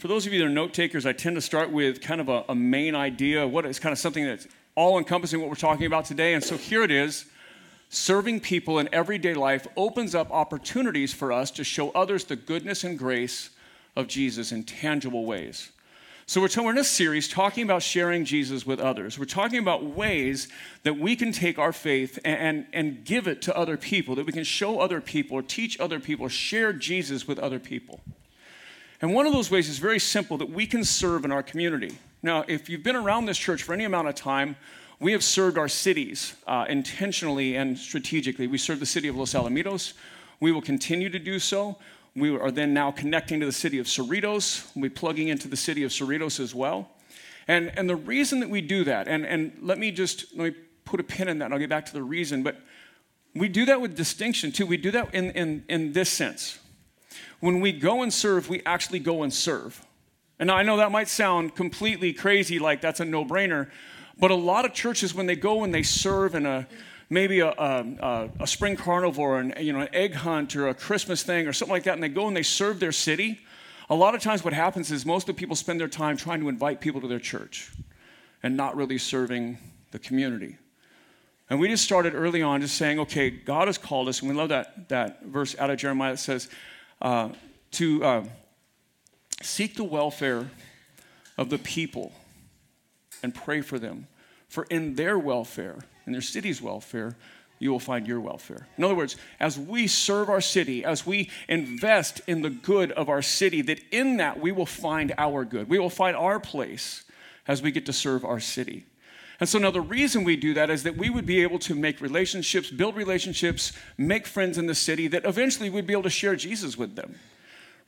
for those of you that are note takers, I tend to start with kind of a, a main idea, what is kind of something that's all encompassing what we're talking about today. And so here it is serving people in everyday life opens up opportunities for us to show others the goodness and grace of Jesus in tangible ways. So, we're, t- we're in a series talking about sharing Jesus with others. We're talking about ways that we can take our faith and, and, and give it to other people, that we can show other people or teach other people share Jesus with other people. And one of those ways is very simple that we can serve in our community. Now, if you've been around this church for any amount of time, we have served our cities uh, intentionally and strategically. We serve the city of Los Alamitos. We will continue to do so. We are then now connecting to the city of Cerritos. We'll be plugging into the city of Cerritos as well. And, and the reason that we do that, and, and let me just let me put a pin in that and I'll get back to the reason, but we do that with distinction too. We do that in, in, in this sense. When we go and serve, we actually go and serve. And I know that might sound completely crazy, like that's a no brainer, but a lot of churches, when they go and they serve in a maybe a, a, a, spring carnival or an, you know, an egg hunt or a Christmas thing or something like that, and they go and they serve their city, a lot of times what happens is most of the people spend their time trying to invite people to their church and not really serving the community. And we just started early on just saying, okay, God has called us, and we love that, that verse out of Jeremiah that says, uh, to uh, seek the welfare of the people and pray for them. For in their welfare, in their city's welfare, you will find your welfare. In other words, as we serve our city, as we invest in the good of our city, that in that we will find our good. We will find our place as we get to serve our city. And so now the reason we do that is that we would be able to make relationships, build relationships, make friends in the city that eventually we'd be able to share Jesus with them.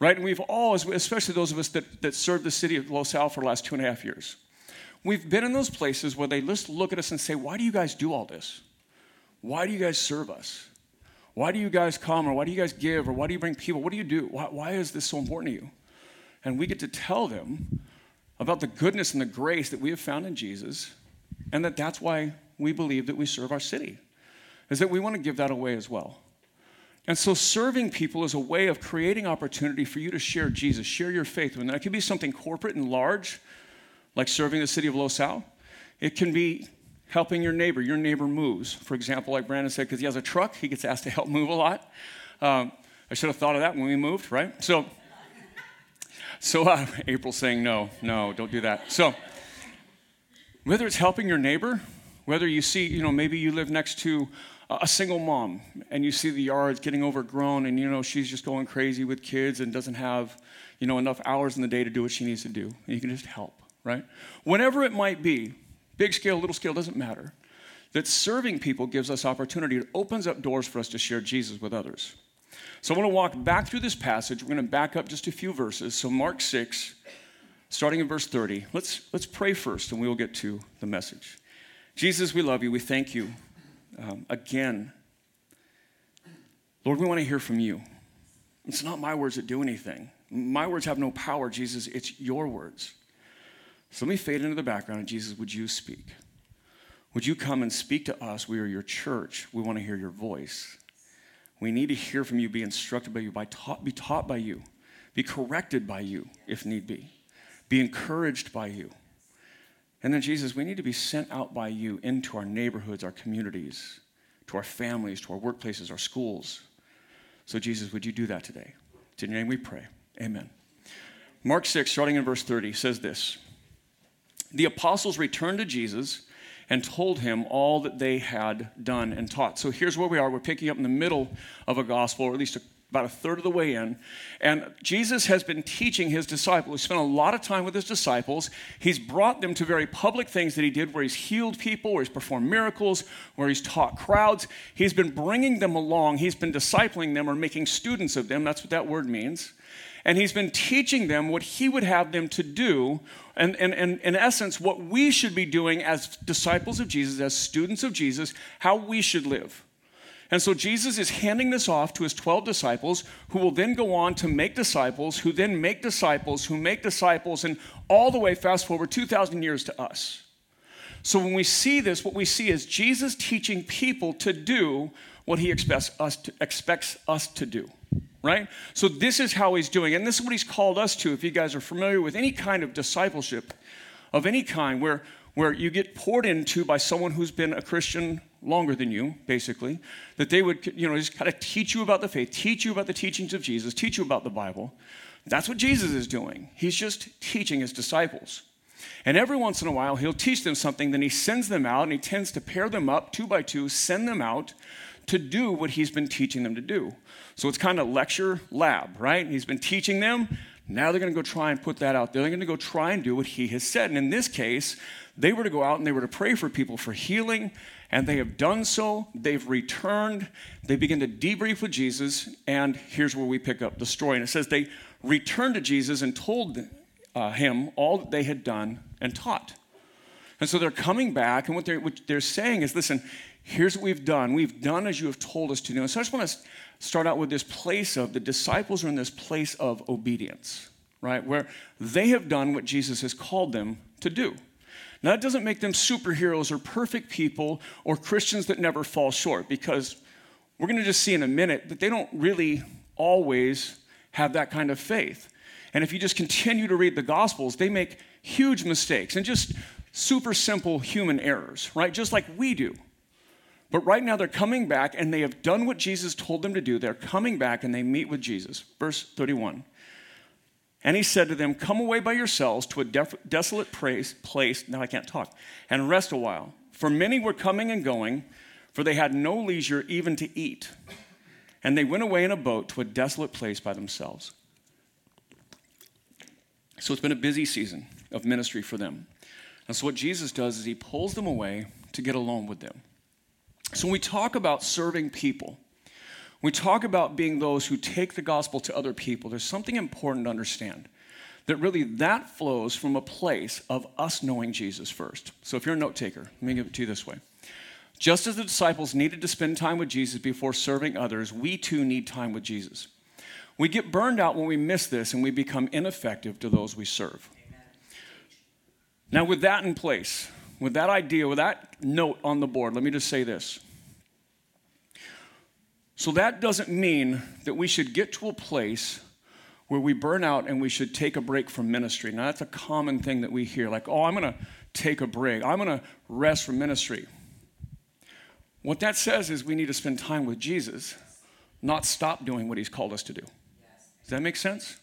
Right? And we've all, especially those of us that, that served the city of Los Al for the last two and a half years, We've been in those places where they just look at us and say, Why do you guys do all this? Why do you guys serve us? Why do you guys come? Or why do you guys give? Or why do you bring people? What do you do? Why, why is this so important to you? And we get to tell them about the goodness and the grace that we have found in Jesus, and that that's why we believe that we serve our city, is that we want to give that away as well. And so, serving people is a way of creating opportunity for you to share Jesus, share your faith. And that could be something corporate and large, like serving the city of Los Al. It can be helping your neighbor. Your neighbor moves. For example, like Brandon said, because he has a truck, he gets asked to help move a lot. Um, I should have thought of that when we moved, right? So, so uh, April's saying no, no, don't do that. So, whether it's helping your neighbor, whether you see, you know, maybe you live next to a single mom and you see the yard's getting overgrown and you know she's just going crazy with kids and doesn't have you know enough hours in the day to do what she needs to do and you can just help right? Whenever it might be, big scale, little scale, doesn't matter. That serving people gives us opportunity. It opens up doors for us to share Jesus with others. So I want to walk back through this passage. We're going to back up just a few verses. So Mark 6, starting in verse 30. Let's, let's pray first and we will get to the message. Jesus, we love you. We thank you um, again. Lord, we want to hear from you. It's not my words that do anything. My words have no power, Jesus. It's your words. So let me fade into the background, and Jesus, would you speak? Would you come and speak to us? We are your church. We want to hear your voice. We need to hear from you, be instructed by you, by taught, be taught by you, be corrected by you if need be, be encouraged by you. And then, Jesus, we need to be sent out by you into our neighborhoods, our communities, to our families, to our workplaces, our schools. So, Jesus, would you do that today? In your name we pray. Amen. Mark 6, starting in verse 30, says this the apostles returned to Jesus and told him all that they had done and taught. So here's where we are. We're picking up in the middle of a gospel, or at least about a third of the way in. And Jesus has been teaching his disciples. He spent a lot of time with his disciples. He's brought them to very public things that he did, where he's healed people, where he's performed miracles, where he's taught crowds. He's been bringing them along. He's been discipling them or making students of them. That's what that word means and he's been teaching them what he would have them to do, and, and, and in essence, what we should be doing as disciples of Jesus, as students of Jesus, how we should live. And so Jesus is handing this off to his 12 disciples, who will then go on to make disciples, who then make disciples, who make disciples, and all the way fast forward 2,000 years to us. So when we see this, what we see is Jesus teaching people to do what he expects us to, expects us to do. right? So this is how he's doing. And this is what he's called us to. If you guys are familiar with any kind of discipleship of any kind where, where you get poured into by someone who's been a Christian longer than you, basically, that they would, you know, just kind of teach you about the faith, teach you about the teachings of Jesus, teach you about the Bible. That's what Jesus is doing. He's just teaching his disciples. And every once in a while, he'll teach them something, then he sends them out and he tends to pair them up two by two, send them out to do what he's been teaching them to do. So it's kind of lecture lab, right? He's been teaching them. Now they're going to go try and put that out there. They're going to go try and do what he has said. And in this case, they were to go out and they were to pray for people for healing, and they have done so. They've returned. They begin to debrief with Jesus, and here's where we pick up the story. And it says they returned to Jesus and told uh, him all that they had done and taught. And so they're coming back, and what they're, what they're saying is listen, here's what we've done. We've done as you have told us to do. And so I just want to start out with this place of the disciples are in this place of obedience, right? Where they have done what Jesus has called them to do. Now, that doesn't make them superheroes or perfect people or Christians that never fall short, because we're going to just see in a minute that they don't really always have that kind of faith. And if you just continue to read the Gospels, they make huge mistakes and just super simple human errors, right? Just like we do. But right now they're coming back and they have done what Jesus told them to do. They're coming back and they meet with Jesus. Verse 31. And he said to them, Come away by yourselves to a def- desolate place, place. Now I can't talk. And rest a while. For many were coming and going, for they had no leisure even to eat. And they went away in a boat to a desolate place by themselves. So it's been a busy season of ministry for them. And so what Jesus does is he pulls them away to get alone with them. So when we talk about serving people, we talk about being those who take the gospel to other people, there's something important to understand. That really that flows from a place of us knowing Jesus first. So if you're a note taker, let me give it to you this way. Just as the disciples needed to spend time with Jesus before serving others, we too need time with Jesus. We get burned out when we miss this and we become ineffective to those we serve. Now, with that in place, with that idea, with that note on the board, let me just say this. So, that doesn't mean that we should get to a place where we burn out and we should take a break from ministry. Now, that's a common thing that we hear like, oh, I'm going to take a break, I'm going to rest from ministry. What that says is we need to spend time with Jesus, not stop doing what he's called us to do. Does that make sense?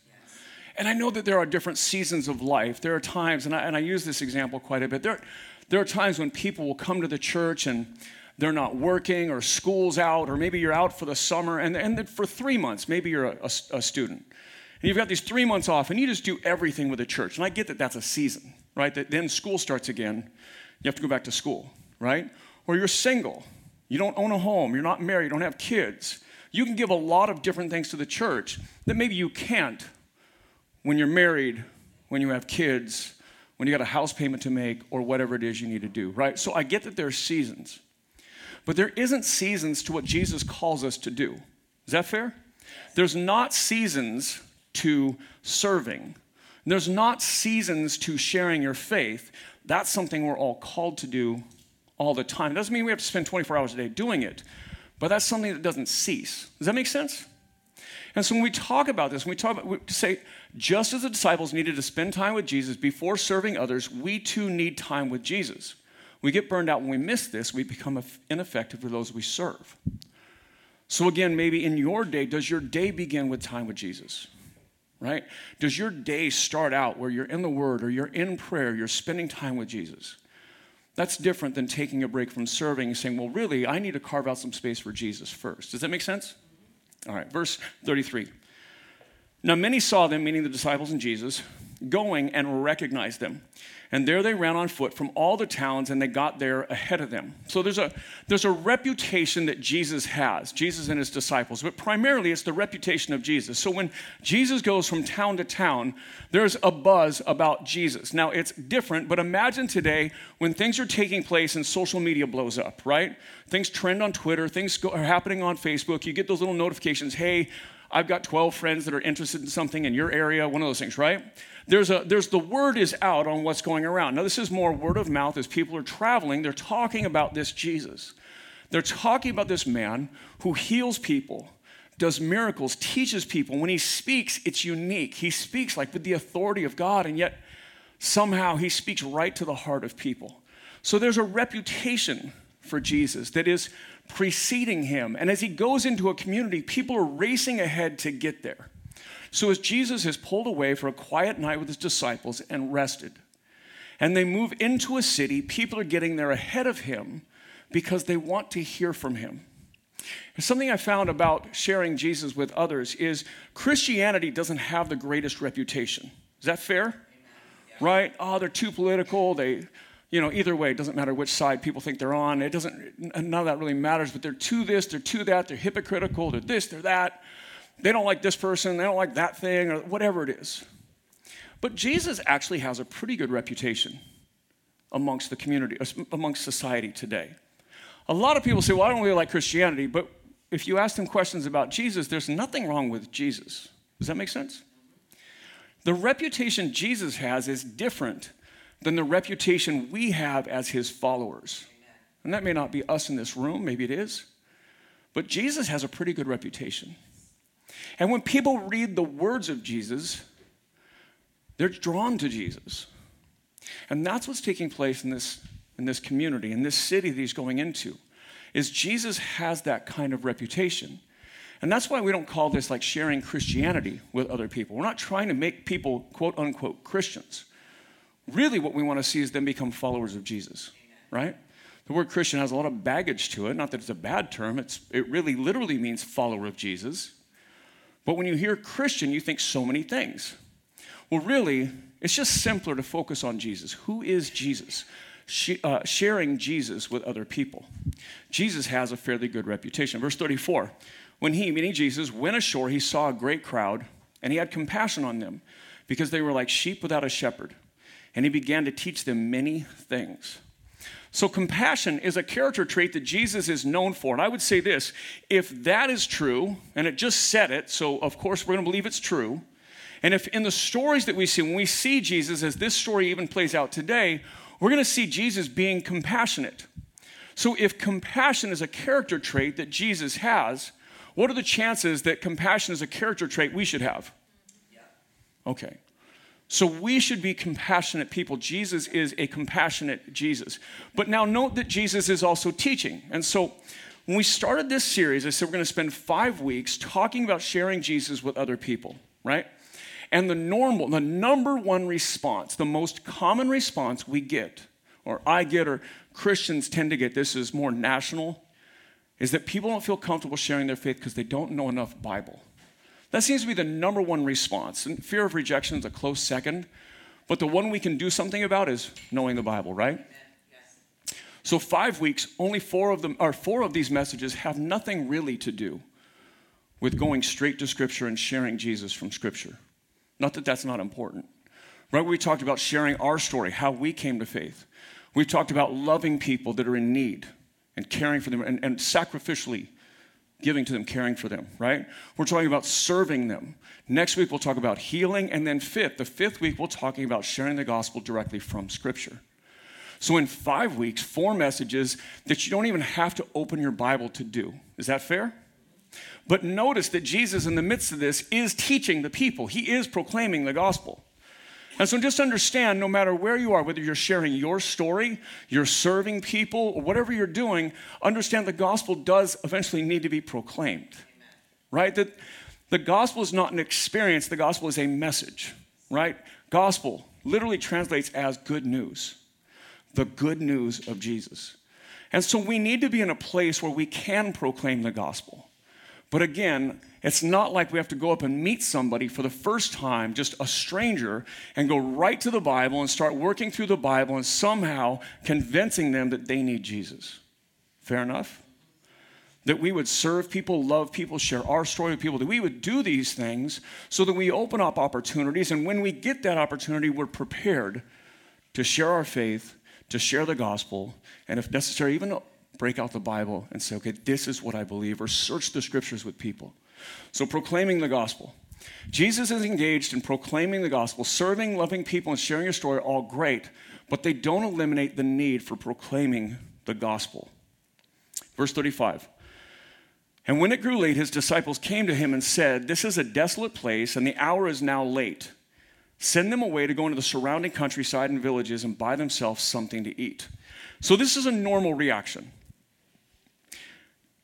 And I know that there are different seasons of life. There are times, and I, and I use this example quite a bit. There, there are times when people will come to the church and they're not working or school's out, or maybe you're out for the summer, and, and for three months, maybe you're a, a, a student. And you've got these three months off, and you just do everything with the church. And I get that that's a season, right? That then school starts again. You have to go back to school, right? Or you're single. You don't own a home. You're not married. You don't have kids. You can give a lot of different things to the church that maybe you can't when you're married, when you have kids, when you got a house payment to make, or whatever it is you need to do, right? So I get that there are seasons, but there isn't seasons to what Jesus calls us to do. Is that fair? There's not seasons to serving. There's not seasons to sharing your faith. That's something we're all called to do all the time. It doesn't mean we have to spend 24 hours a day doing it, but that's something that doesn't cease. Does that make sense? And so when we talk about this, when we talk about, we say, just as the disciples needed to spend time with Jesus before serving others, we too need time with Jesus. We get burned out when we miss this, we become ineffective for those we serve. So, again, maybe in your day, does your day begin with time with Jesus? Right? Does your day start out where you're in the Word or you're in prayer, you're spending time with Jesus? That's different than taking a break from serving and saying, well, really, I need to carve out some space for Jesus first. Does that make sense? All right, verse 33. Now, many saw them, meaning the disciples and Jesus, going and recognized them. And there they ran on foot from all the towns and they got there ahead of them. So there's a, there's a reputation that Jesus has, Jesus and his disciples, but primarily it's the reputation of Jesus. So when Jesus goes from town to town, there's a buzz about Jesus. Now it's different, but imagine today when things are taking place and social media blows up, right? Things trend on Twitter, things go, are happening on Facebook. You get those little notifications hey, I've got 12 friends that are interested in something in your area, one of those things, right? There's, a, there's the word is out on what's going around. Now, this is more word of mouth as people are traveling. They're talking about this Jesus. They're talking about this man who heals people, does miracles, teaches people. When he speaks, it's unique. He speaks like with the authority of God, and yet somehow he speaks right to the heart of people. So there's a reputation for Jesus that is preceding him. And as he goes into a community, people are racing ahead to get there. So as Jesus is pulled away for a quiet night with his disciples and rested, and they move into a city, people are getting there ahead of him because they want to hear from him. something I found about sharing Jesus with others is Christianity doesn't have the greatest reputation. Is that fair? Yeah. Right? Oh, they're too political. They, you know, either way, it doesn't matter which side people think they're on. It doesn't, none of that really matters, but they're to this, they're to that, they're hypocritical, they're this, they're that. They don't like this person, they don't like that thing, or whatever it is. But Jesus actually has a pretty good reputation amongst the community, amongst society today. A lot of people say, well, I don't really like Christianity, but if you ask them questions about Jesus, there's nothing wrong with Jesus. Does that make sense? The reputation Jesus has is different than the reputation we have as his followers. And that may not be us in this room, maybe it is. But Jesus has a pretty good reputation. And when people read the words of Jesus, they're drawn to Jesus. And that's what's taking place in this in this community, in this city that he's going into, is Jesus has that kind of reputation. And that's why we don't call this like sharing Christianity with other people. We're not trying to make people quote unquote Christians. Really, what we want to see is them become followers of Jesus, right? The word Christian has a lot of baggage to it. Not that it's a bad term, it's, it really literally means follower of Jesus. But when you hear Christian, you think so many things. Well, really, it's just simpler to focus on Jesus. Who is Jesus? uh, sharing Jesus with other people. Jesus has a fairly good reputation. Verse 34 When he, meaning Jesus, went ashore, he saw a great crowd, and he had compassion on them because they were like sheep without a shepherd. And he began to teach them many things. So, compassion is a character trait that Jesus is known for. And I would say this if that is true, and it just said it, so of course we're going to believe it's true. And if in the stories that we see, when we see Jesus, as this story even plays out today, we're going to see Jesus being compassionate. So, if compassion is a character trait that Jesus has, what are the chances that compassion is a character trait we should have? Okay. So we should be compassionate people. Jesus is a compassionate Jesus. But now note that Jesus is also teaching. And so when we started this series, I said we're going to spend five weeks talking about sharing Jesus with other people, right? And the normal, the number one response, the most common response we get, or I get, or Christians tend to get, this is more national, is that people don't feel comfortable sharing their faith because they don't know enough Bible. That seems to be the number one response. And fear of rejection is a close second. But the one we can do something about is knowing the Bible, right? So five weeks, only four of them, or four of these messages have nothing really to do with going straight to Scripture and sharing Jesus from Scripture. Not that that's not important. Right? We talked about sharing our story, how we came to faith. We've talked about loving people that are in need and caring for them and, and sacrificially giving to them, caring for them, right? We're talking about serving them. Next week, we'll talk about healing. And then, fifth, the fifth week, we're talking about sharing the gospel directly from Scripture. So, in five weeks, four messages that you don't even have to open your Bible to do. Is that fair? But notice that Jesus, in the midst of this, is teaching the people, he is proclaiming the gospel. And so just understand no matter where you are, whether you're sharing your story, you're serving people, or whatever you're doing, understand the gospel does eventually need to be proclaimed. Amen. Right? That the gospel is not an experience, the gospel is a message. Right? Gospel literally translates as good news. The good news of Jesus. And so we need to be in a place where we can proclaim the gospel. But again, it's not like we have to go up and meet somebody for the first time, just a stranger, and go right to the Bible and start working through the Bible and somehow convincing them that they need Jesus. Fair enough? That we would serve people, love people, share our story with people, that we would do these things so that we open up opportunities. And when we get that opportunity, we're prepared to share our faith, to share the gospel, and if necessary, even break out the Bible and say, okay, this is what I believe, or search the scriptures with people. So, proclaiming the gospel. Jesus is engaged in proclaiming the gospel, serving, loving people, and sharing your story, all great, but they don't eliminate the need for proclaiming the gospel. Verse 35. And when it grew late, his disciples came to him and said, This is a desolate place, and the hour is now late. Send them away to go into the surrounding countryside and villages and buy themselves something to eat. So, this is a normal reaction.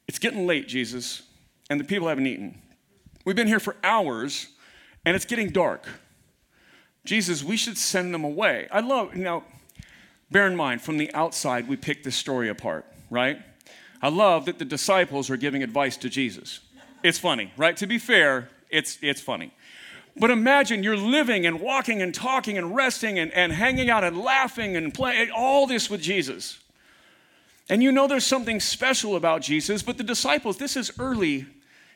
It's getting late, Jesus, and the people haven't eaten. We've been here for hours, and it's getting dark. Jesus, we should send them away. I love, now, bear in mind, from the outside, we pick this story apart, right? I love that the disciples are giving advice to Jesus. It's funny, right? To be fair, it's, it's funny. But imagine you're living and walking and talking and resting and, and hanging out and laughing and playing, all this with Jesus. And you know there's something special about Jesus, but the disciples, this is early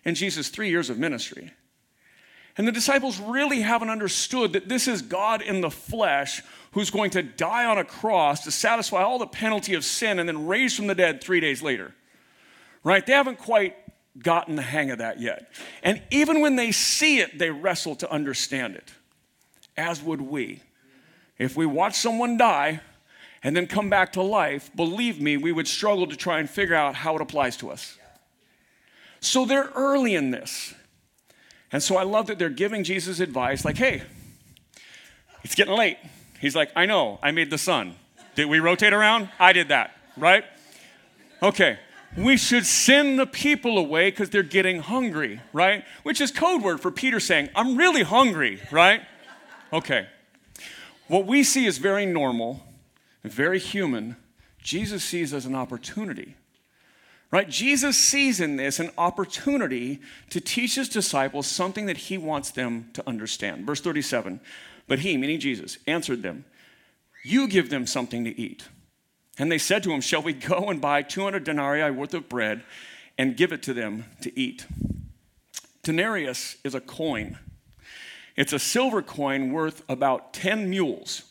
in Jesus' three years of ministry. And the disciples really haven't understood that this is God in the flesh who's going to die on a cross to satisfy all the penalty of sin and then raise from the dead three days later. Right? They haven't quite gotten the hang of that yet. And even when they see it, they wrestle to understand it, as would we. If we watch someone die and then come back to life, believe me, we would struggle to try and figure out how it applies to us. So they're early in this. And so I love that they're giving Jesus advice like, hey, it's getting late. He's like, I know, I made the sun. Did we rotate around? I did that, right? Okay, we should send the people away because they're getting hungry, right? Which is code word for Peter saying, I'm really hungry, right? Okay. What we see is very normal, very human. Jesus sees as an opportunity. Right? Jesus sees in this an opportunity to teach his disciples something that he wants them to understand. Verse 37 But he, meaning Jesus, answered them, You give them something to eat. And they said to him, Shall we go and buy 200 denarii worth of bread and give it to them to eat? Denarius is a coin. It's a silver coin worth about 10 mules.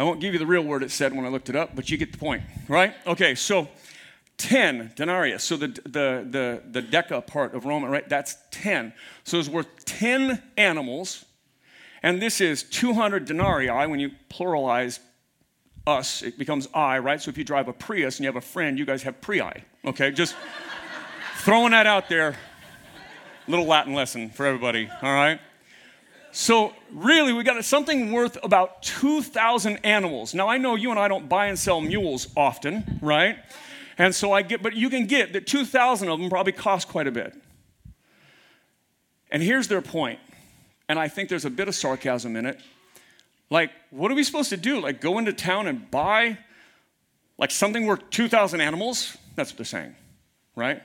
I won't give you the real word it said when I looked it up, but you get the point, right? Okay, so 10 denarius. So the, the, the, the deca part of Roman, right? That's 10. So it's worth 10 animals. And this is 200 denarii. When you pluralize us, it becomes I, right? So if you drive a Prius and you have a friend, you guys have prii. Okay? Just throwing that out there. Little Latin lesson for everybody, all right? So, really, we got something worth about 2,000 animals. Now, I know you and I don't buy and sell mules often, right? And so I get, but you can get that 2,000 of them probably cost quite a bit. And here's their point, and I think there's a bit of sarcasm in it. Like, what are we supposed to do? Like, go into town and buy like something worth 2,000 animals? That's what they're saying, right?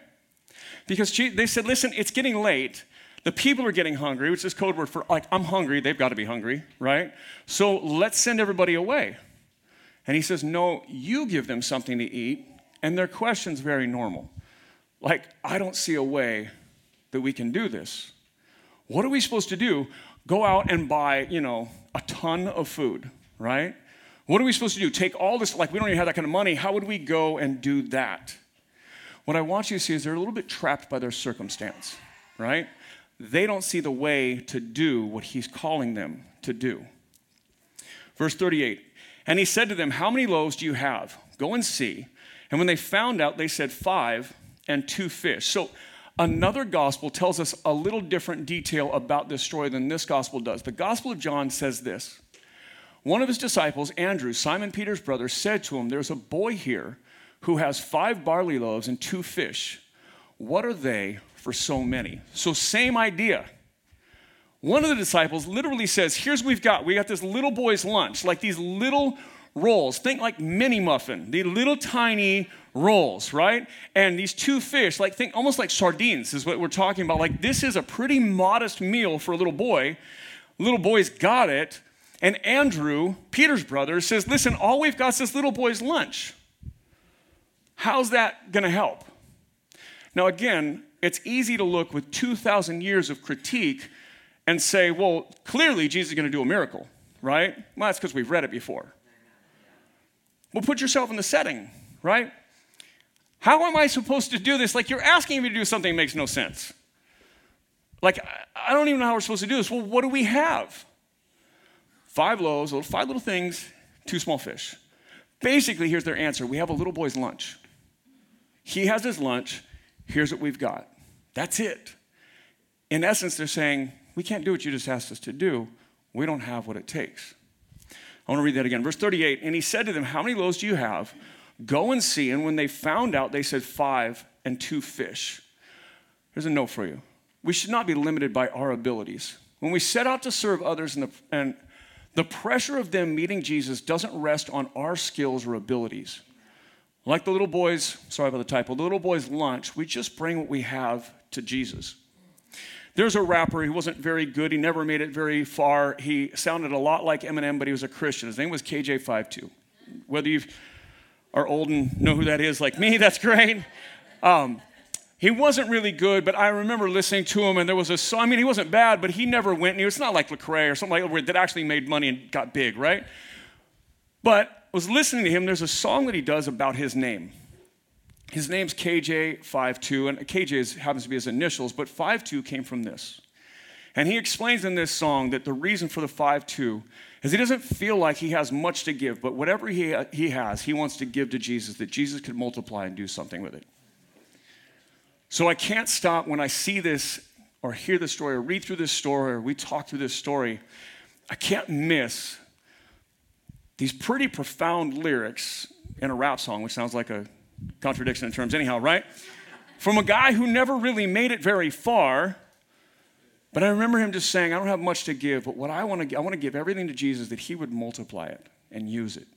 Because they said, listen, it's getting late. The people are getting hungry, which is code word for like, I'm hungry. They've got to be hungry, right? So let's send everybody away. And he says, no, you give them something to eat and their question's very normal. Like, I don't see a way that we can do this. What are we supposed to do? Go out and buy, you know, a ton of food, right? What are we supposed to do? Take all this, like, we don't even have that kind of money. How would we go and do that? What I want you to see is they're a little bit trapped by their circumstance, right? They don't see the way to do what he's calling them to do. Verse 38 And he said to them, How many loaves do you have? Go and see. And when they found out, they said five and two fish. So another gospel tells us a little different detail about this story than this gospel does. The Gospel of John says this One of his disciples, Andrew, Simon Peter's brother, said to him, There's a boy here who has five barley loaves and two fish. What are they for so many? So, same idea. One of the disciples literally says, Here's what we've got. We got this little boy's lunch, like these little rolls. Think like mini muffin, the little tiny rolls, right? And these two fish, like think almost like sardines is what we're talking about. Like this is a pretty modest meal for a little boy. Little boy's got it. And Andrew, Peter's brother, says, Listen, all we've got is this little boy's lunch. How's that going to help? Now, again, it's easy to look with 2,000 years of critique and say, well, clearly Jesus is going to do a miracle, right? Well, that's because we've read it before. Well, put yourself in the setting, right? How am I supposed to do this? Like, you're asking me to do something that makes no sense. Like, I don't even know how we're supposed to do this. Well, what do we have? Five loaves, five little things, two small fish. Basically, here's their answer we have a little boy's lunch. He has his lunch. Here's what we've got That's it. In essence, they're saying, We can't do what you just asked us to do. We don't have what it takes. I want to read that again. Verse 38 And he said to them, How many loaves do you have? Go and see. And when they found out, they said, Five and two fish. Here's a note for you. We should not be limited by our abilities. When we set out to serve others, the, and the pressure of them meeting Jesus doesn't rest on our skills or abilities. Like the little boys, sorry about the typo, the little boys' lunch, we just bring what we have to Jesus. There's a rapper, he wasn't very good, he never made it very far. He sounded a lot like Eminem, but he was a Christian. His name was KJ52. Whether you are old and know who that is, like me, that's great. Um, he wasn't really good, but I remember listening to him, and there was a song. I mean, he wasn't bad, but he never went. And it's not like Lecrae or something like that that actually made money and got big, right? But I was listening to him. There's a song that he does about his name. His name's KJ52, and KJ is, happens to be his initials, but 52 came from this. And he explains in this song that the reason for the 5-2 is he doesn't feel like he has much to give, but whatever he, he has, he wants to give to Jesus, that Jesus could multiply and do something with it. So I can't stop when I see this or hear this story or read through this story or we talk through this story. I can't miss these pretty profound lyrics in a rap song, which sounds like a contradiction in terms, anyhow, right? From a guy who never really made it very far. But I remember him just saying, I don't have much to give, but what I want to I want to give everything to Jesus that he would multiply it and use it.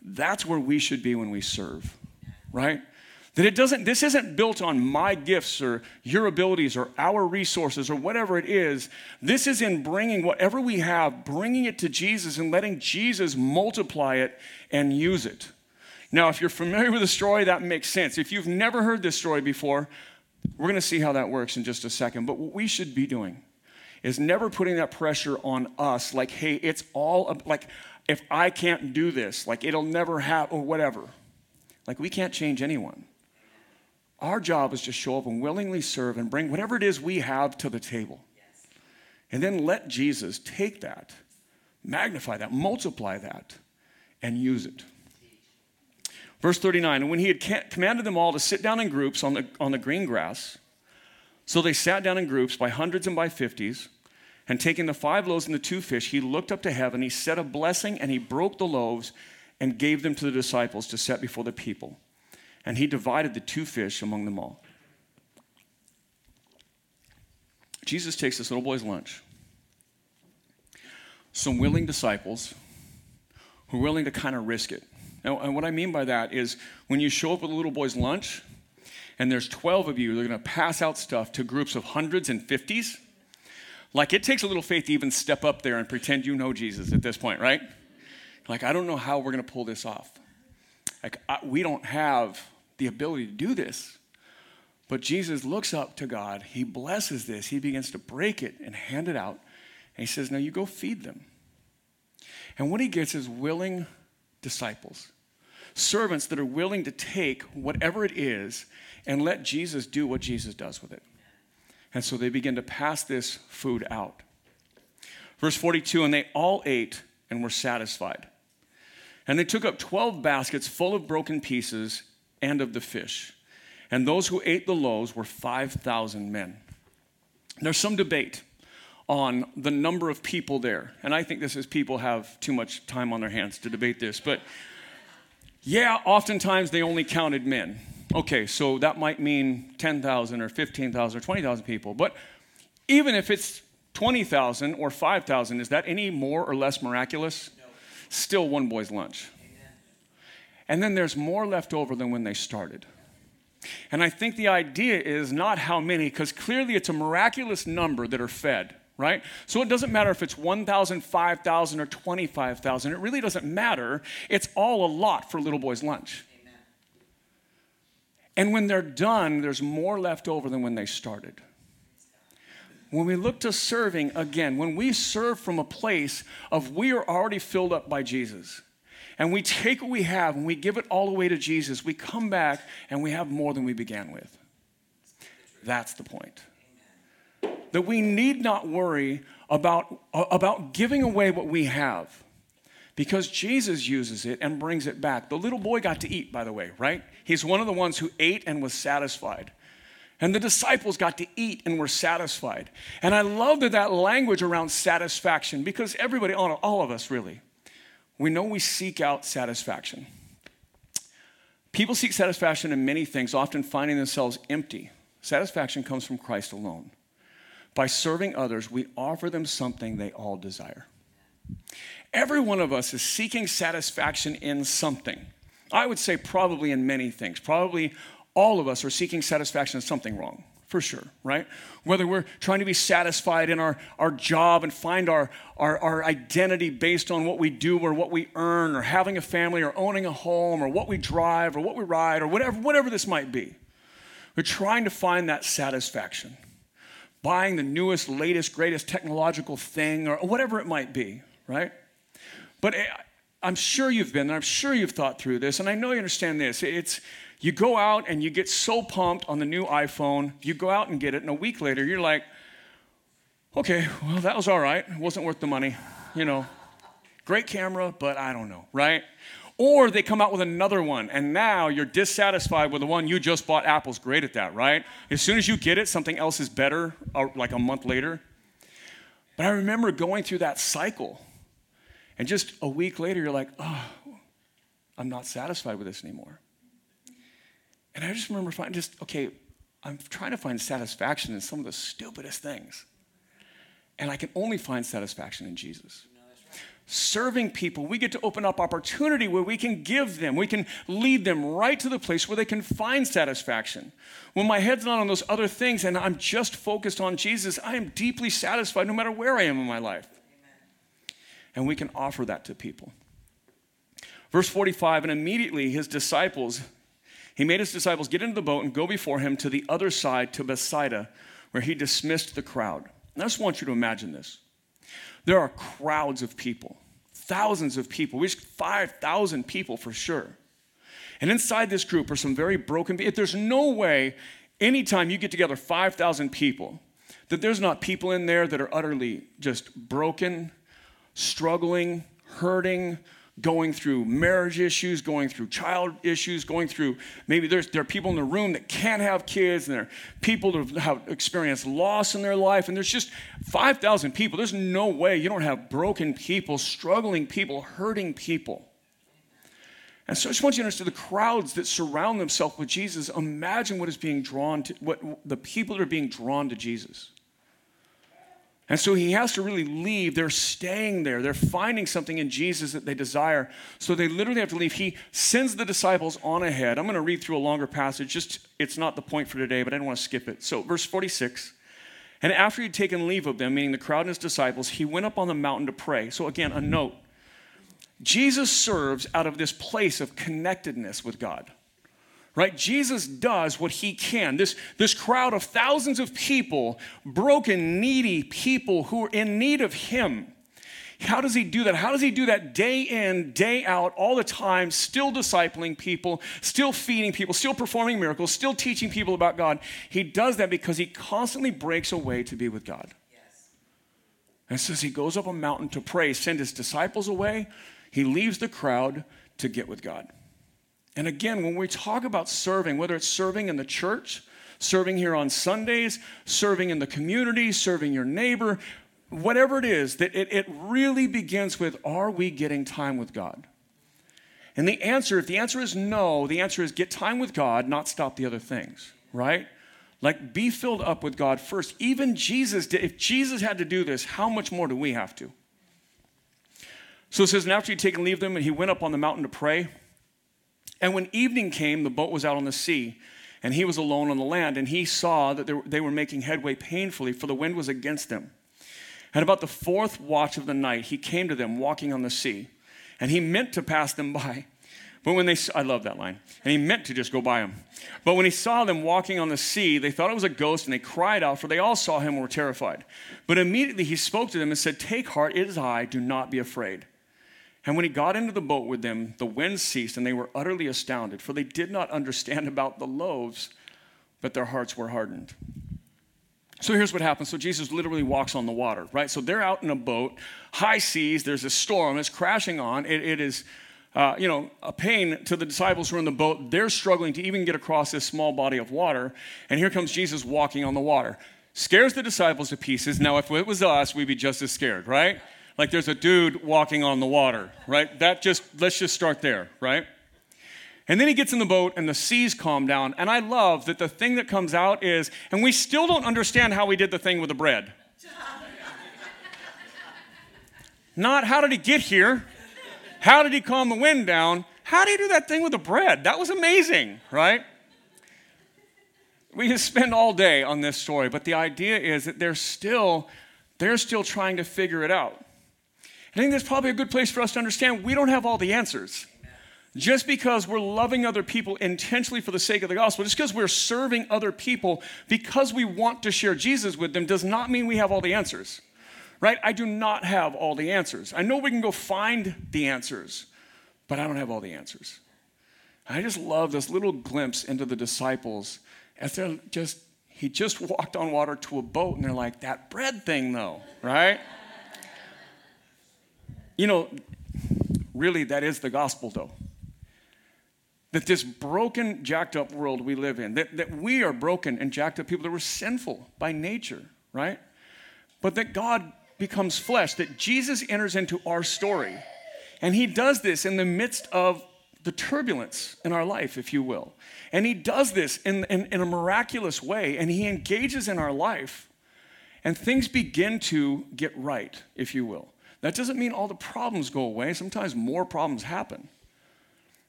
That's where we should be when we serve, right? That it doesn't, this isn't built on my gifts or your abilities or our resources or whatever it is. This is in bringing whatever we have, bringing it to Jesus and letting Jesus multiply it and use it. Now, if you're familiar with the story, that makes sense. If you've never heard this story before, we're going to see how that works in just a second. But what we should be doing is never putting that pressure on us like, hey, it's all like, if I can't do this, like it'll never happen or whatever. Like, we can't change anyone. Our job is to show up and willingly serve and bring whatever it is we have to the table. And then let Jesus take that, magnify that, multiply that, and use it. Verse 39 And when he had commanded them all to sit down in groups on the, on the green grass, so they sat down in groups by hundreds and by fifties. And taking the five loaves and the two fish, he looked up to heaven, he said a blessing, and he broke the loaves and gave them to the disciples to set before the people. And he divided the two fish among them all. Jesus takes this little boy's lunch. Some willing disciples who are willing to kind of risk it. And, what I mean by that is when you show up at a little boy's lunch and there's 12 of you, they're going to pass out stuff to groups of hundreds and fifties. Like it takes a little faith to even step up there and pretend you know Jesus at this point, right? Like, I don't know how we're going to pull this off. Like, I, we don't have the ability to do this. But Jesus looks up to God. He blesses this. He begins to break it and hand it out. And he says, Now you go feed them. And what he gets is willing disciples, servants that are willing to take whatever it is and let Jesus do what Jesus does with it. And so they begin to pass this food out. Verse 42 And they all ate and were satisfied. And they took up 12 baskets full of broken pieces and of the fish. And those who ate the loaves were 5,000 men. There's some debate on the number of people there. And I think this is people have too much time on their hands to debate this. But yeah, oftentimes they only counted men. Okay, so that might mean 10,000 or 15,000 or 20,000 people. But even if it's 20,000 or 5,000, is that any more or less miraculous? No. Still one boy's lunch. Amen. And then there's more left over than when they started. And I think the idea is not how many, because clearly it's a miraculous number that are fed right? So it doesn't matter if it's 1,000, 5,000, or 25,000. It really doesn't matter. It's all a lot for little boy's lunch. Amen. And when they're done, there's more left over than when they started. When we look to serving again, when we serve from a place of we are already filled up by Jesus, and we take what we have and we give it all away to Jesus, we come back and we have more than we began with. That's the point that we need not worry about, uh, about giving away what we have because Jesus uses it and brings it back. The little boy got to eat, by the way, right? He's one of the ones who ate and was satisfied. And the disciples got to eat and were satisfied. And I love that, that language around satisfaction because everybody, all of us really, we know we seek out satisfaction. People seek satisfaction in many things, often finding themselves empty. Satisfaction comes from Christ alone. By serving others, we offer them something they all desire. Every one of us is seeking satisfaction in something. I would say probably in many things. Probably all of us are seeking satisfaction in something wrong, for sure, right? Whether we're trying to be satisfied in our, our job and find our, our, our identity based on what we do or what we earn, or having a family, or owning a home, or what we drive, or what we ride, or whatever, whatever this might be. We're trying to find that satisfaction. Buying the newest, latest, greatest technological thing, or whatever it might be, right? But eh, I'm sure you've been there. I'm sure you've thought through this, and I know you understand this. It's you go out and you get so pumped on the new iPhone, you go out and get it, and a week later you're like, okay, well, that was all right. It wasn't worth the money, you know. Great camera, but I don't know, right? Or they come out with another one, and now you're dissatisfied with the one you just bought. Apple's great at that, right? As soon as you get it, something else is better, uh, like a month later. But I remember going through that cycle and just a week later, you're like, oh, I'm not satisfied with this anymore. And I just remember finding just, okay, I'm trying to find satisfaction in some of the stupidest things. And I can only find satisfaction in Jesus. Serving people, we get to open up opportunity where we can give them, we can lead them right to the place where they can find satisfaction. When my head's not on those other things and I'm just focused on Jesus, I am deeply satisfied no matter where I am in my life and we can offer that to people. Verse 45 And immediately his disciples, he made his disciples get into the boat and go before him to the other side, to Bethsaida, where he dismissed the crowd. And I just want you to imagine this. There are crowds of people, thousands of people, we 5,000 people for sure. And inside this group are some very broken people. There's no way, anytime you get together 5,000 people, that there's not people in there that are utterly just broken, struggling, hurting, going through marriage issues, going through child issues, going through maybe there's, there are people in the room that can't have kids, and there are people that have experienced loss in their life, and there's just 5,000 people. There's no way you don't have broken people, struggling people, hurting people. And so I just want you to understand the crowds that surround themselves with Jesus. Imagine what is being drawn to, what the people that are being drawn to Jesus. And so he has to really leave. They're staying there. They're finding something in Jesus that they desire. So they literally have to leave. He sends the disciples on ahead. I'm going to read through a longer passage. Just it's not the point for today, but I don't want to skip it. So verse 46. And after he'd taken leave of them, meaning the crowd and his disciples, he went up on the mountain to pray. So again, a note. Jesus serves out of this place of connectedness with God right? Jesus does what he can. This, this crowd of thousands of people, broken, needy people who are in need of him. How does he do that? How does he do that day in, day out, all the time, still discipling people, still feeding people, still performing miracles, still teaching people about God? He does that because he constantly breaks away to be with God. Yes. And says he goes up a mountain to pray, send his disciples away. He leaves the crowd to get with God. And again, when we talk about serving, whether it's serving in the church, serving here on Sundays, serving in the community, serving your neighbor, whatever it is, that it, it really begins with are we getting time with God? And the answer, if the answer is no, the answer is get time with God, not stop the other things, right? Like be filled up with God first. Even Jesus did, if Jesus had to do this, how much more do we have to? So it says, and after he'd taken leave of them, and he went up on the mountain to pray. And when evening came, the boat was out on the sea, and he was alone on the land, and he saw that they were making headway painfully, for the wind was against them. And about the fourth watch of the night, he came to them walking on the sea, and he meant to pass them by. But when they, I love that line, and he meant to just go by them. But when he saw them walking on the sea, they thought it was a ghost, and they cried out, for they all saw him and were terrified. But immediately he spoke to them and said, Take heart, it is I, do not be afraid. And when he got into the boat with them, the wind ceased, and they were utterly astounded, for they did not understand about the loaves, but their hearts were hardened. So here's what happens. So Jesus literally walks on the water, right? So they're out in a boat, high seas, there's a storm, it's crashing on. it, it is uh, you know, a pain to the disciples who are in the boat. They're struggling to even get across this small body of water. And here comes Jesus walking on the water. Scares the disciples to pieces. Now, if it was us, we'd be just as scared, right? Like there's a dude walking on the water, right? That just, let's just start there, right? And then he gets in the boat and the seas calm down. And I love that the thing that comes out is, and we still don't understand how he did the thing with the bread. Not how did he get here? How did he calm the wind down? How did he do that thing with the bread? That was amazing, right? We could spend all day on this story, but the idea is that they're still, they're still trying to figure it out. I think that's probably a good place for us to understand we don't have all the answers. Just because we're loving other people intentionally for the sake of the gospel, just because we're serving other people because we want to share Jesus with them, does not mean we have all the answers right? I do not have all the answers. I know we can go find the answers, but I don't have all the answers. I just love this little glimpse into the disciples as they're just, he just walked on water to a boat, and they're like, that bread thing, though, right? You know, really, that is the gospel, though. That this broken, jacked up world we live in, that, that we are broken and jacked up people that were sinful by nature, right? But that God becomes flesh, that Jesus enters into our story. And he does this in the midst of the turbulence in our life, if you will. And he does this in, in, in, a miraculous way, and he engages in our life, and things begin to get right, if you will. That doesn't mean all the problems go away, sometimes more problems happen.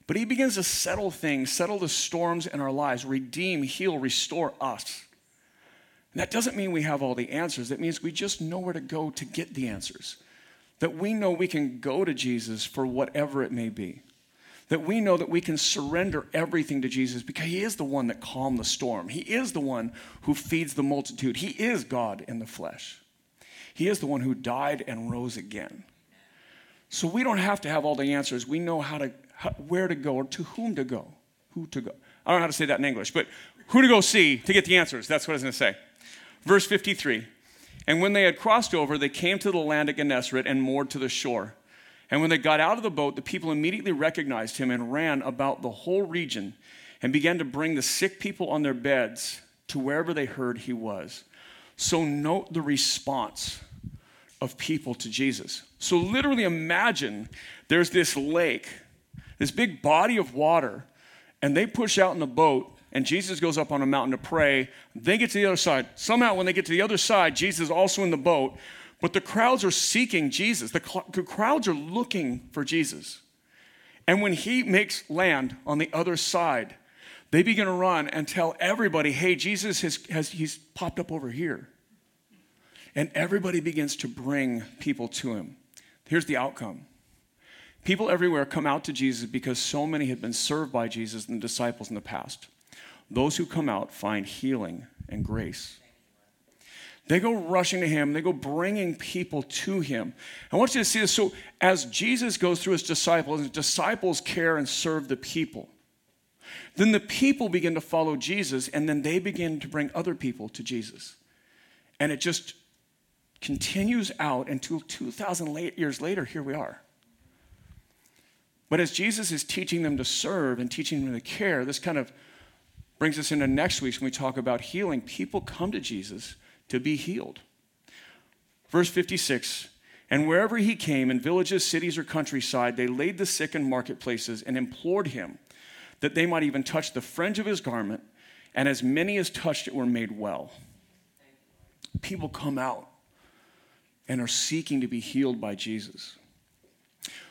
But he begins to settle things, settle the storms in our lives, redeem, heal, restore us. And that doesn't mean we have all the answers. That means we just know where to go to get the answers. That we know we can go to Jesus for whatever it may be. That we know that we can surrender everything to Jesus because He is the one that calmed the storm. He is the one who feeds the multitude. He is God in the flesh. He is the one who died and rose again. So we don't have to have all the answers. We know how to, how, where to go or to whom to go. Who to go. I don't know how to say that in English, but who to go see to get the answers. That's what I was going to say. Verse 53 And when they had crossed over, they came to the land of Gennesaret and moored to the shore. And when they got out of the boat, the people immediately recognized him and ran about the whole region and began to bring the sick people on their beds to wherever they heard he was. So, note the response of people to Jesus. So, literally imagine there's this lake, this big body of water, and they push out in the boat and Jesus goes up on a mountain to pray. They get to the other side. Somehow, when they get to the other side, Jesus is also in the boat, but the crowds are seeking Jesus. The, cl- the crowds are looking for Jesus. And when he makes land on the other side, they begin to run and tell everybody, hey, Jesus has, has he's popped up over here. And everybody begins to bring people to him. Here's the outcome people everywhere come out to Jesus because so many had been served by Jesus and the disciples in the past. Those who come out find healing and grace. They go rushing to him, they go bringing people to him. I want you to see this. So, as Jesus goes through his disciples, his disciples care and serve the people. Then the people begin to follow Jesus, and then they begin to bring other people to Jesus. And it just continues out until 2,000 years later, here we are. But as Jesus is teaching them to serve and teaching them to care, this kind of brings us into next week when we talk about healing. People come to Jesus to be healed. Verse 56 And wherever he came, in villages, cities, or countryside, they laid the sick in marketplaces and implored him that they might even touch the fringe of his garment, and as many as touched it were made well. People come out and are seeking to be healed by Jesus.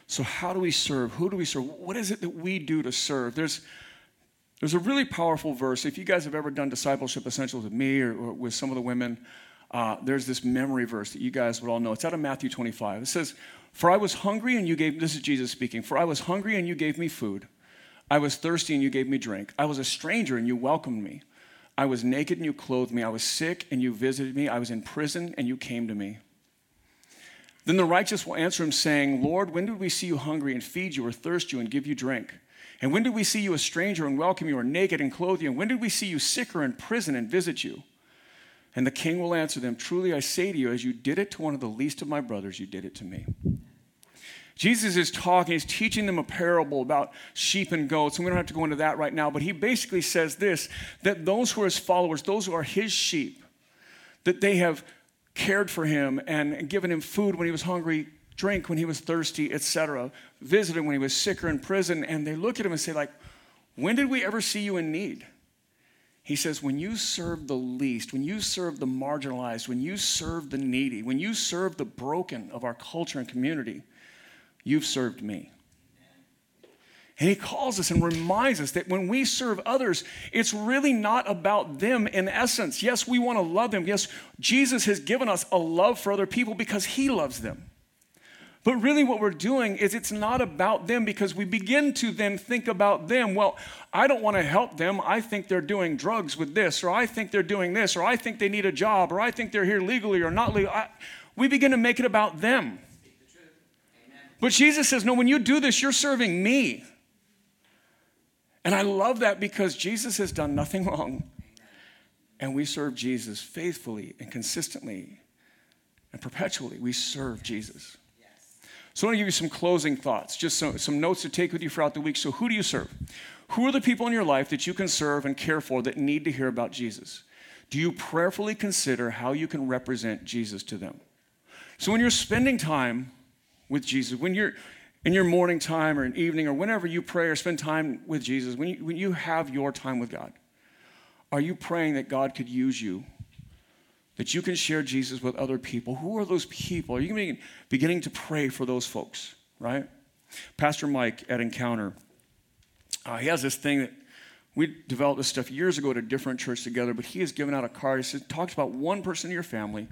So, how do we serve? Who do we serve? What is it that we do to serve? There's there's a really powerful verse. If you guys have ever done discipleship essentials with me or, or with some of the women, uh, there's this memory verse that you guys would all know. It's out of Matthew 25. It says, For I was hungry and you gave, this is Jesus speaking, for I was hungry and you gave me food. I was thirsty and you gave me drink. I was a stranger and you welcomed me. I was naked and you clothed me. I was sick and you visited me. I was in prison and you came to me. Then the righteous will answer him, saying, Lord, when did we see you hungry and feed you, or thirst you and give you drink? And when did we see you a stranger and welcome you, or naked and clothe you? And when did we see you sick or in prison and visit you? And the king will answer them, Truly I say to you, as you did it to one of the least of my brothers, you did it to me. Jesus is talking, he's teaching them a parable about sheep and goats, and we don't have to go into that right now, but he basically says this that those who are his followers, those who are his sheep, that they have cared for him and given him food when he was hungry, drink when he was thirsty, etc., visited when he was sick or in prison, and they look at him and say, like, when did we ever see you in need? He says, when you serve the least, when you serve the marginalized, when you serve the needy, when you serve the broken of our culture and community, You've served me. And he calls us and reminds us that when we serve others, it's really not about them in essence. Yes, we want to love them. Yes, Jesus has given us a love for other people because he loves them. But really, what we're doing is it's not about them because we begin to then think about them. Well, I don't want to help them. I think they're doing drugs with this, or I think they're doing this, or I think they need a job, or I think they're here legally or not legally. I, we begin to make it about them. But Jesus says, No, when you do this, you're serving me. And I love that because Jesus has done nothing wrong. And we serve Jesus faithfully and consistently and perpetually. We serve Jesus. So I want to give you some closing thoughts, just some, some notes to take with you throughout the week. So, who do you serve? Who are the people in your life that you can serve and care for that need to hear about Jesus? Do you prayerfully consider how you can represent Jesus to them? So, when you're spending time with Jesus, when you're in your morning time or an evening or whenever you pray or spend time with Jesus, when you, when you have your time with God, are you praying that God could use you? That you can share Jesus with other people? Who are those people? Are you beginning to pray for those folks, right? Pastor Mike at Encounter, uh, he has this thing that we developed this stuff years ago at a different church together, but he has given out a card. He says, talks about one person in your family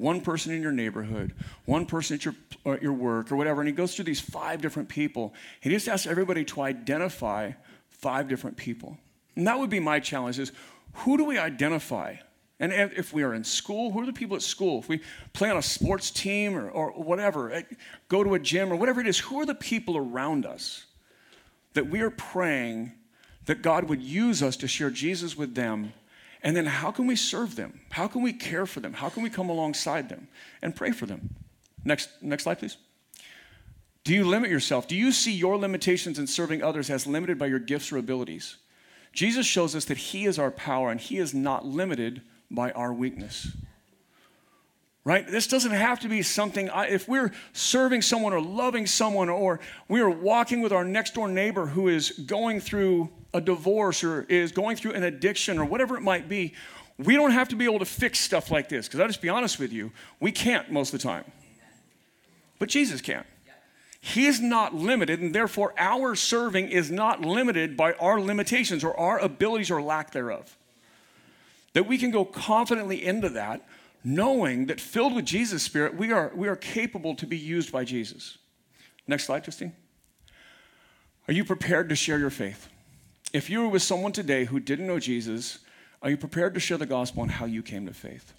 one person in your neighborhood, one person at your, at your work, or whatever. And he goes through these five different people. He just asks everybody to identify five different people. And that would be my challenge is who do we identify? And if we are in school, who are the people at school? If we play on a sports team or, or whatever, eh, go to a gym or whatever it is, who are the people around us that we are praying that God would use us to share Jesus with them and then how can we serve them? How can we care for them? How can we come alongside them and pray for them? Next, next slide, please. Do you limit yourself? Do you see your limitations in serving others as limited by your gifts or abilities? Jesus shows us that He is our power and He is not limited by our weakness. Right? This doesn't have to be something, I, if we're serving someone or loving someone, or we are walking with our next door neighbor who is going through a divorce or is going through an addiction or whatever it might be, we don't have to be able to fix stuff like this. Because I'll just be honest with you, we can't most of the time. But Jesus can. He is not limited, and therefore our serving is not limited by our limitations or our abilities or lack thereof. That we can go confidently into that, knowing that filled with Jesus' Spirit, we are, we are capable to be used by Jesus. Next slide, Justine. Are you prepared to share your faith? If you were with someone today who didn't know Jesus, are you prepared to share the gospel on how you came to faith?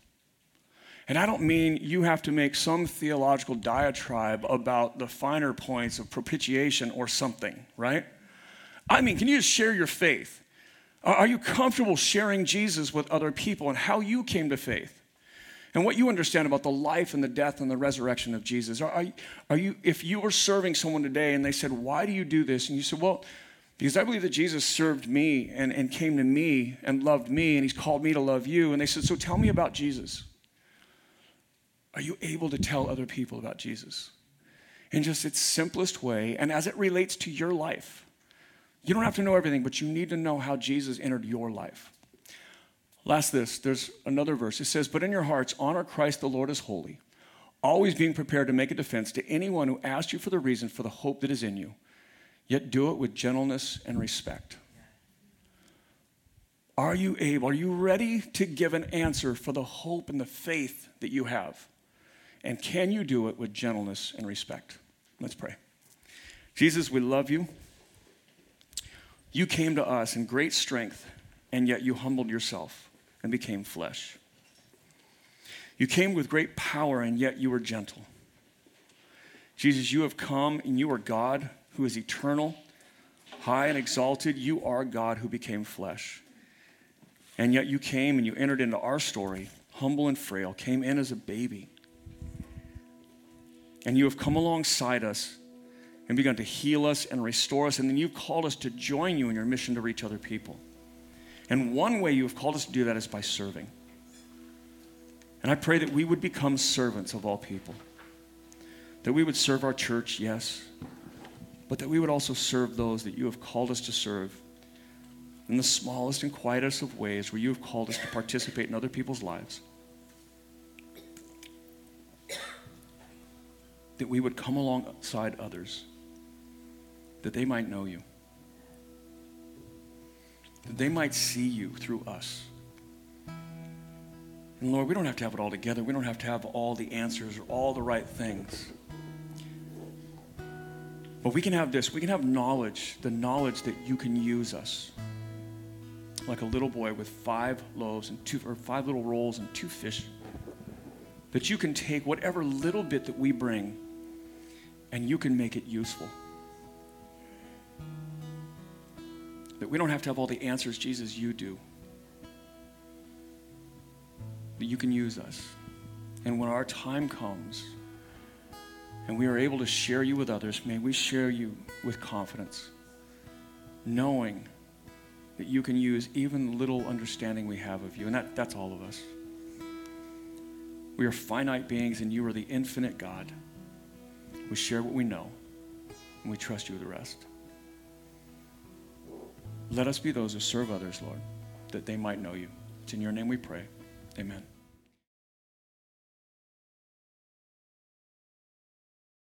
And I don't mean you have to make some theological diatribe about the finer points of propitiation or something, right? I mean, can you just share your faith? Are you comfortable sharing Jesus with other people and how you came to faith? And what you understand about the life and the death and the resurrection of Jesus. Are, are, you, if you were serving someone today and they said, Why do you do this? And you said, Well, because I believe that Jesus served me and, and came to me and loved me, and he's called me to love you. And they said, So tell me about Jesus. Are you able to tell other people about Jesus? In just its simplest way, and as it relates to your life. You don't have to know everything, but you need to know how Jesus entered your life. Last, this there's another verse. It says, But in your hearts, honor Christ the Lord as holy, always being prepared to make a defense to anyone who asks you for the reason for the hope that is in you yet do it with gentleness and respect. Are you able, are you ready to give an answer for the hope and the faith that you have? And can you do it with gentleness and respect? Let's pray. Jesus, we love you. You came to us in great strength, and yet you humbled yourself and became flesh. You came with great power, and yet you were gentle. Jesus, you have come and you are God who is eternal, high and exalted. You are God who became flesh. And yet you came and you entered into our story, humble and frail, came in as a baby. And you have come alongside us and begun to heal us and restore us. And then you've called us to join you in your mission to reach other people. And one way you have called us to do that is by serving. And I pray that we would become servants of all people. That we would serve our church, yes, but that we would also serve those that you have called us to serve in the smallest and quietest of ways where you have called us to participate in other people's lives. That we would come alongside others, that they might know you, that they might see you through us. And Lord, we don't have to have it all together. We don't have to have all the answers or all the right things. But we can have this we can have knowledge, the knowledge that you can use us. Like a little boy with five loaves and two, or five little rolls and two fish. That you can take whatever little bit that we bring and you can make it useful. That we don't have to have all the answers, Jesus, you do. That you can use us. And when our time comes, and we are able to share you with others, may we share you with confidence, knowing that you can use even the little understanding we have of you. And that, that's all of us. We are finite beings, and you are the infinite God. We share what we know, and we trust you with the rest. Let us be those who serve others, Lord, that they might know you. It's in your name we pray. Amen.